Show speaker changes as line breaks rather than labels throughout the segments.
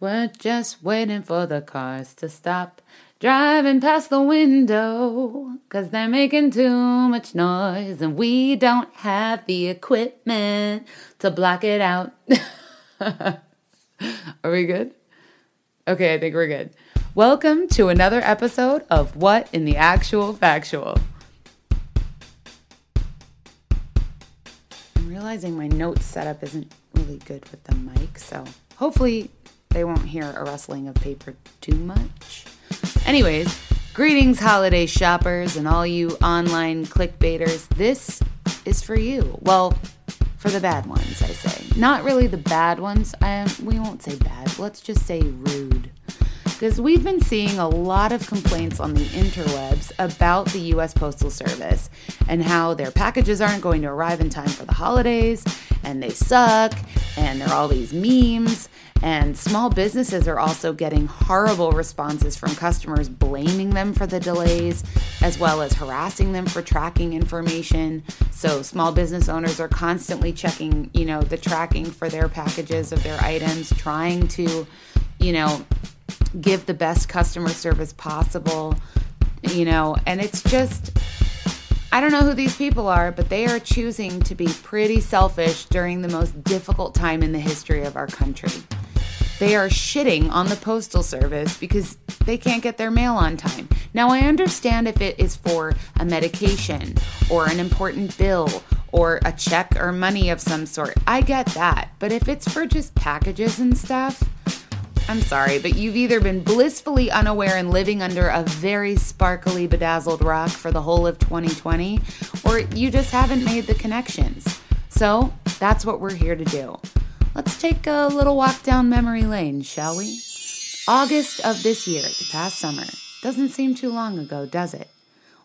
We're just waiting for the cars to stop driving past the window because they're making too much noise and we don't have the equipment to block it out. Are we good? Okay, I think we're good. Welcome to another episode of What in the Actual Factual. I'm realizing my notes setup isn't really good with the mic, so hopefully they won't hear a rustling of paper too much. Anyways, greetings, holiday shoppers, and all you online clickbaiters. This is for you. Well, for the bad ones, I say. Not really the bad ones. I, we won't say bad. Let's just say rude. Because we've been seeing a lot of complaints on the interwebs about the US Postal Service and how their packages aren't going to arrive in time for the holidays and they suck and there are all these memes and small businesses are also getting horrible responses from customers blaming them for the delays, as well as harassing them for tracking information. So small business owners are constantly checking, you know, the tracking for their packages of their items, trying to, you know, give the best customer service possible, you know, and it's just I don't know who these people are, but they are choosing to be pretty selfish during the most difficult time in the history of our country. They are shitting on the Postal Service because they can't get their mail on time. Now, I understand if it is for a medication or an important bill or a check or money of some sort. I get that. But if it's for just packages and stuff, I'm sorry, but you've either been blissfully unaware and living under a very sparkly, bedazzled rock for the whole of 2020, or you just haven't made the connections. So that's what we're here to do. Let's take a little walk down memory lane, shall we? August of this year, the past summer. Doesn't seem too long ago, does it?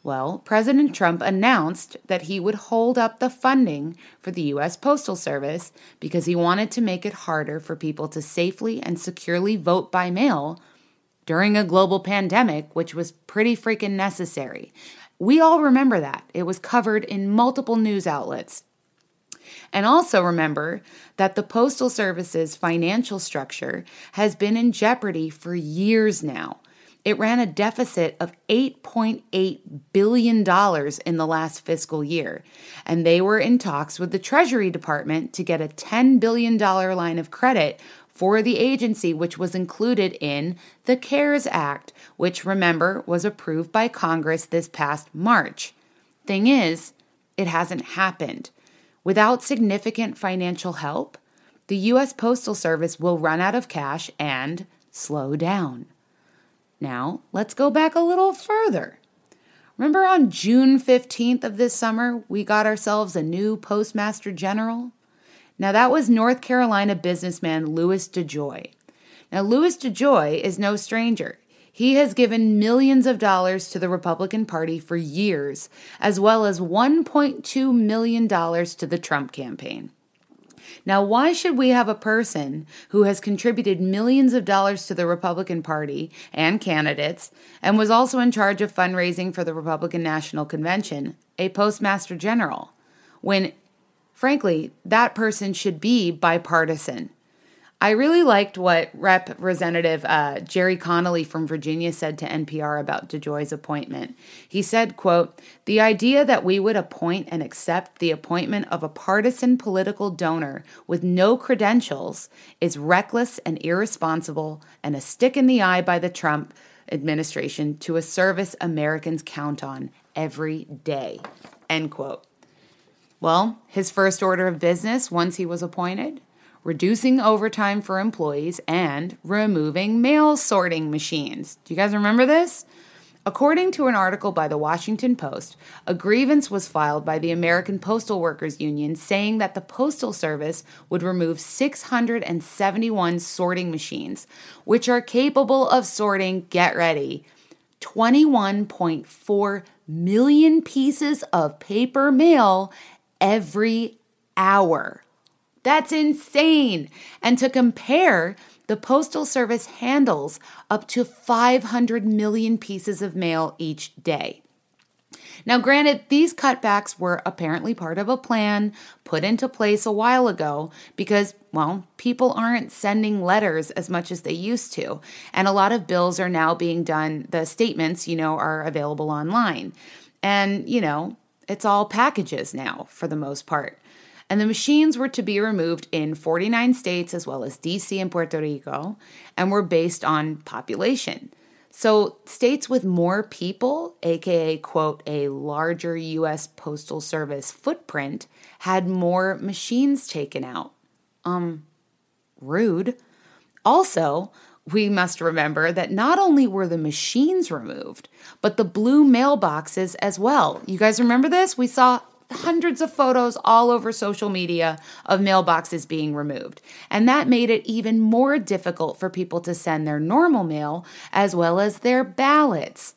Well, President Trump announced that he would hold up the funding for the U.S. Postal Service because he wanted to make it harder for people to safely and securely vote by mail during a global pandemic, which was pretty freaking necessary. We all remember that. It was covered in multiple news outlets. And also remember that the Postal Service's financial structure has been in jeopardy for years now. It ran a deficit of $8.8 billion in the last fiscal year, and they were in talks with the Treasury Department to get a $10 billion line of credit for the agency, which was included in the CARES Act, which, remember, was approved by Congress this past March. Thing is, it hasn't happened. Without significant financial help, the U.S. Postal Service will run out of cash and slow down. Now, let's go back a little further. Remember on June 15th of this summer, we got ourselves a new Postmaster General? Now, that was North Carolina businessman Louis DeJoy. Now, Louis DeJoy is no stranger. He has given millions of dollars to the Republican Party for years, as well as $1.2 million to the Trump campaign. Now, why should we have a person who has contributed millions of dollars to the Republican Party and candidates and was also in charge of fundraising for the Republican National Convention a postmaster general when, frankly, that person should be bipartisan? I really liked what Representative uh, Gerry Connolly from Virginia said to NPR about DeJoy's appointment. He said, quote, The idea that we would appoint and accept the appointment of a partisan political donor with no credentials is reckless and irresponsible and a stick in the eye by the Trump administration to a service Americans count on every day, end quote. Well, his first order of business once he was appointed reducing overtime for employees, and removing mail sorting machines. Do you guys remember this? According to an article by the Washington Post, a grievance was filed by the American Postal Workers Union saying that the Postal Service would remove 671 sorting machines, which are capable of sorting, get ready, 21.4 million pieces of paper mail every hour. That's insane. And to compare, the Postal Service handles up to 500 million pieces of mail each day. Now, granted, these cutbacks were apparently part of a plan put into place a while ago because, well, people aren't sending letters as much as they used to. And a lot of bills are now being done, the statements, you know, are available online. And, you know, it's all packages now for the most part. And the machines were to be removed in 49 states as well as DC and Puerto Rico and were based on population. So, states with more people, aka, quote, a larger US Postal Service footprint, had more machines taken out. Um, rude. Also, we must remember that not only were the machines removed, but the blue mailboxes as well. You guys remember this? We saw hundreds of photos all over social media of mailboxes being removed. And that made it even more difficult for people to send their normal mail as well as their ballots.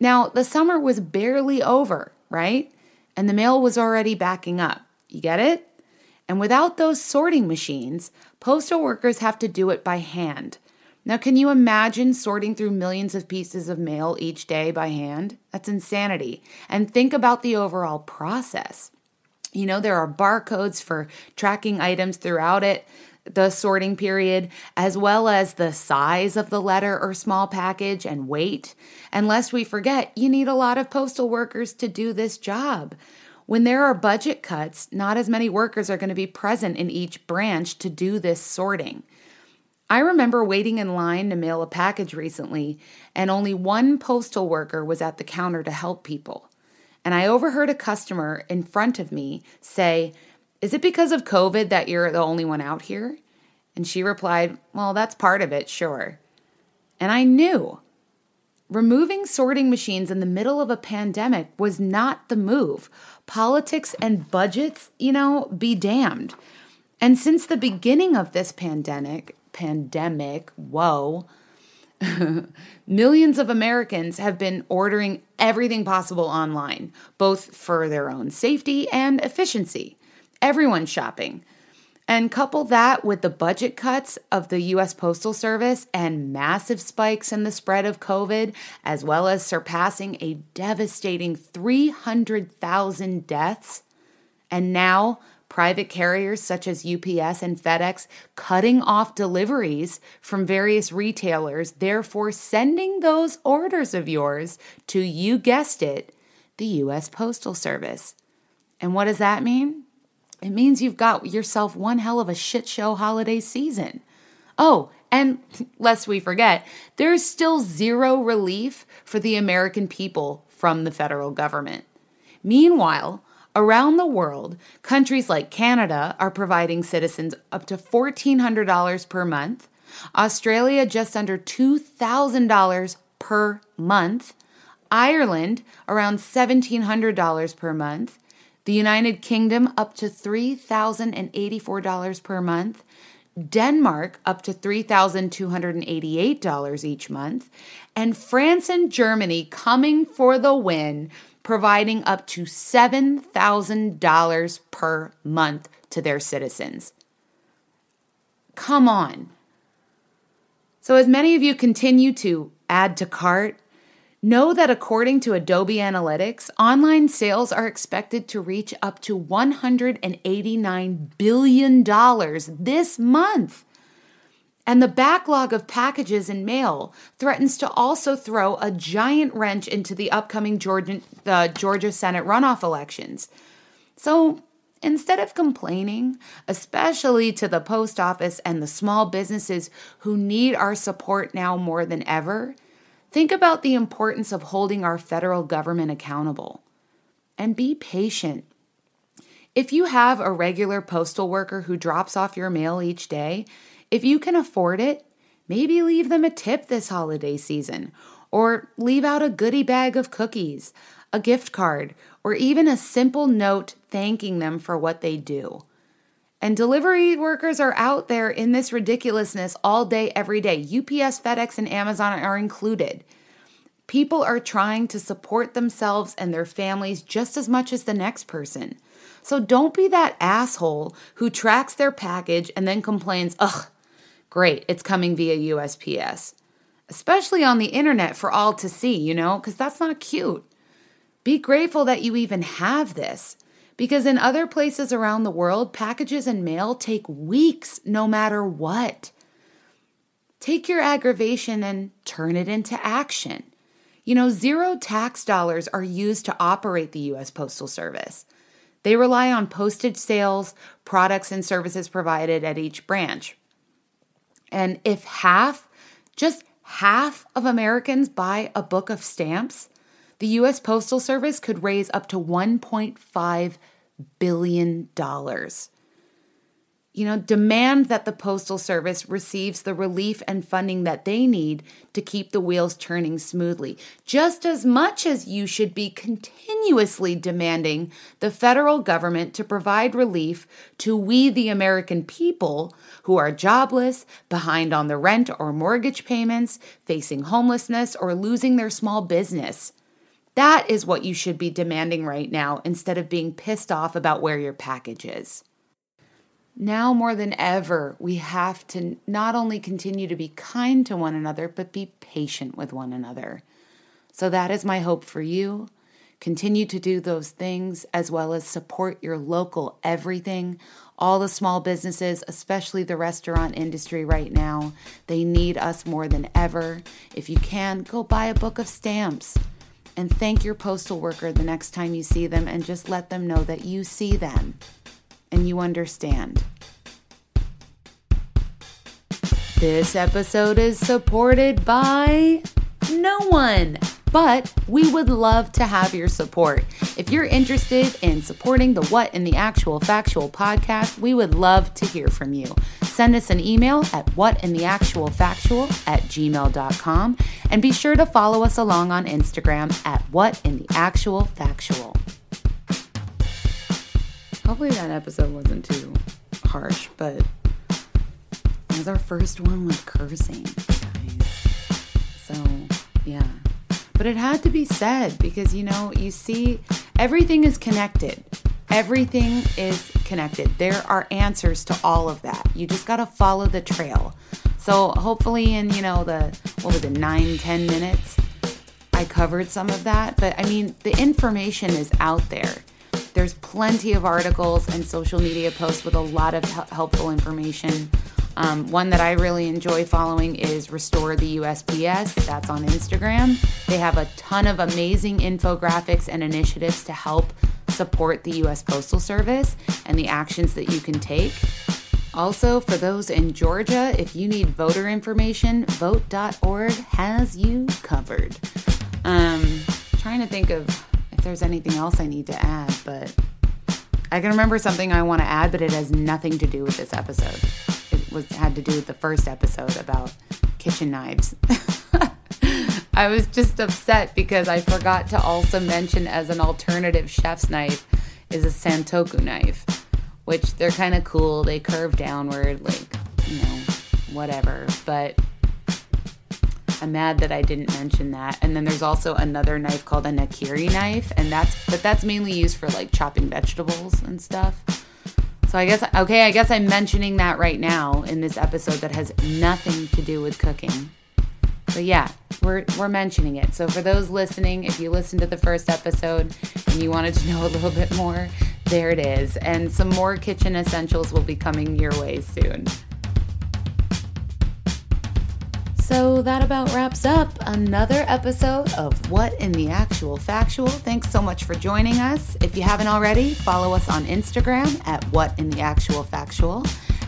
Now, the summer was barely over, right? And the mail was already backing up. You get it? And without those sorting machines, postal workers have to do it by hand. Now, can you imagine sorting through millions of pieces of mail each day by hand? That's insanity. And think about the overall process. You know, there are barcodes for tracking items throughout it, the sorting period, as well as the size of the letter or small package and weight. And lest we forget, you need a lot of postal workers to do this job. When there are budget cuts, not as many workers are going to be present in each branch to do this sorting. I remember waiting in line to mail a package recently, and only one postal worker was at the counter to help people. And I overheard a customer in front of me say, Is it because of COVID that you're the only one out here? And she replied, Well, that's part of it, sure. And I knew. Removing sorting machines in the middle of a pandemic was not the move. Politics and budgets, you know, be damned. And since the beginning of this pandemic, pandemic, whoa, millions of Americans have been ordering everything possible online, both for their own safety and efficiency. Everyone's shopping. And couple that with the budget cuts of the US Postal Service and massive spikes in the spread of COVID, as well as surpassing a devastating 300,000 deaths. And now private carriers such as UPS and FedEx cutting off deliveries from various retailers, therefore sending those orders of yours to, you guessed it, the US Postal Service. And what does that mean? It means you've got yourself one hell of a shit show holiday season. Oh, and lest we forget, there's still zero relief for the American people from the federal government. Meanwhile, Around the world, countries like Canada are providing citizens up to $1,400 per month, Australia just under $2,000 per month, Ireland around $1,700 per month, the United Kingdom up to $3,084 per month, Denmark up to $3,288 each month, and France and Germany coming for the win providing up to $7,000 per month to their citizens. Come on. So, as many of you continue to add to cart, know that according to Adobe Analytics, online sales are expected to reach up to $189 billion this month. And the backlog of packages and mail threatens to also throw a giant wrench into the upcoming Georgia, Georgia Senate runoff elections. So instead of complaining, especially to the post office and the small businesses who need our support now more than ever, think about the importance of holding our federal government accountable. And be patient. If you have a regular postal worker who drops off your mail each day, if you can afford it, maybe leave them a tip this holiday season, or leave out a goodie bag of cookies, a gift card, or even a simple note thanking them for what they do. And delivery workers are out there in this ridiculousness all day, every day. UPS, FedEx, and Amazon are included. People are trying to support themselves and their families just as much as the next person. So don't be that asshole who tracks their package and then complains, ugh, Great, it's coming via USPS. Especially on the internet for all to see, you know, because that's not cute. Be grateful that you even have this. Because in other places around the world, packages and mail take weeks no matter what. Take your aggravation and turn it into action. You know, zero tax dollars are used to operate the U.S. Postal Service. They rely on postage sales, products, and services provided at each branch. And if half, just half of Americans buy a book of stamps, the U.S. Postal Service could raise up to $1.5 billion. You know, demand that the Postal Service receives the relief and funding that they need to keep the wheels turning smoothly, just as much as you should be continuously demanding the federal government to provide relief to we, the American people, who are jobless, behind on the rent or mortgage payments, facing homelessness, or losing their small business. That is what you should be demanding right now instead of being pissed off about where your package is. Now more than ever, we have to not only continue to be kind to one another, but be patient with one another. So that is my hope for you. Continue to do those things as well as support your local everything. All the small businesses, especially the restaurant industry right now, they need us more than ever. If you can, go buy a book of stamps and thank your postal worker the next time you see them and just let them know that you see them and you understand. This episode is supported by no one, but we would love to have your support. If you're interested in supporting the What in the Actual Factual podcast, we would love to hear from you. Send us an email at whatintheactualfactual at gmail.com and be sure to follow us along on Instagram at whatintheactualfactual. Hopefully that episode wasn't too harsh, but it was our first one with cursing, So, yeah. But it had to be said because, you know, you see, everything is connected. Everything is connected. There are answers to all of that. You just got to follow the trail. So, hopefully, in, you know, the, what was it, nine, ten minutes, I covered some of that. But I mean, the information is out there. There's plenty of articles and social media posts with a lot of helpful information. Um, one that I really enjoy following is Restore the USPS. That's on Instagram. They have a ton of amazing infographics and initiatives to help support the US Postal Service and the actions that you can take. Also, for those in Georgia, if you need voter information, vote.org has you covered. Um, trying to think of if there's anything else I need to add, but I can remember something I want to add, but it has nothing to do with this episode. It was had to do with the first episode about kitchen knives. I was just upset because I forgot to also mention as an alternative chef's knife is a santoku knife, which they're kind of cool. They curve downward, like, you know, whatever. But I'm mad that I didn't mention that. And then there's also another knife called a nakiri knife, and that's but that's mainly used for like chopping vegetables and stuff. So I guess okay, I guess I'm mentioning that right now in this episode that has nothing to do with cooking. But yeah, we're we're mentioning it. So for those listening, if you listened to the first episode and you wanted to know a little bit more, there it is. And some more kitchen essentials will be coming your way soon. So that about wraps up another episode of What in the Actual Factual. Thanks so much for joining us. If you haven't already, follow us on Instagram at What in the Actual Factual.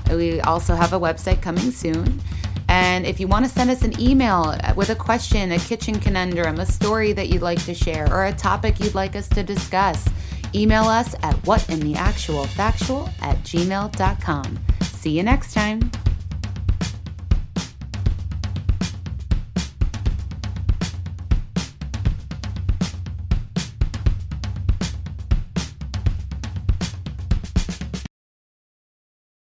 We also have a website coming soon. And if you want to send us an email with a question, a kitchen conundrum, a story that you'd like to share, or a topic you'd like us to discuss, email us at whatintheactualfactual at gmail.com. See you next time.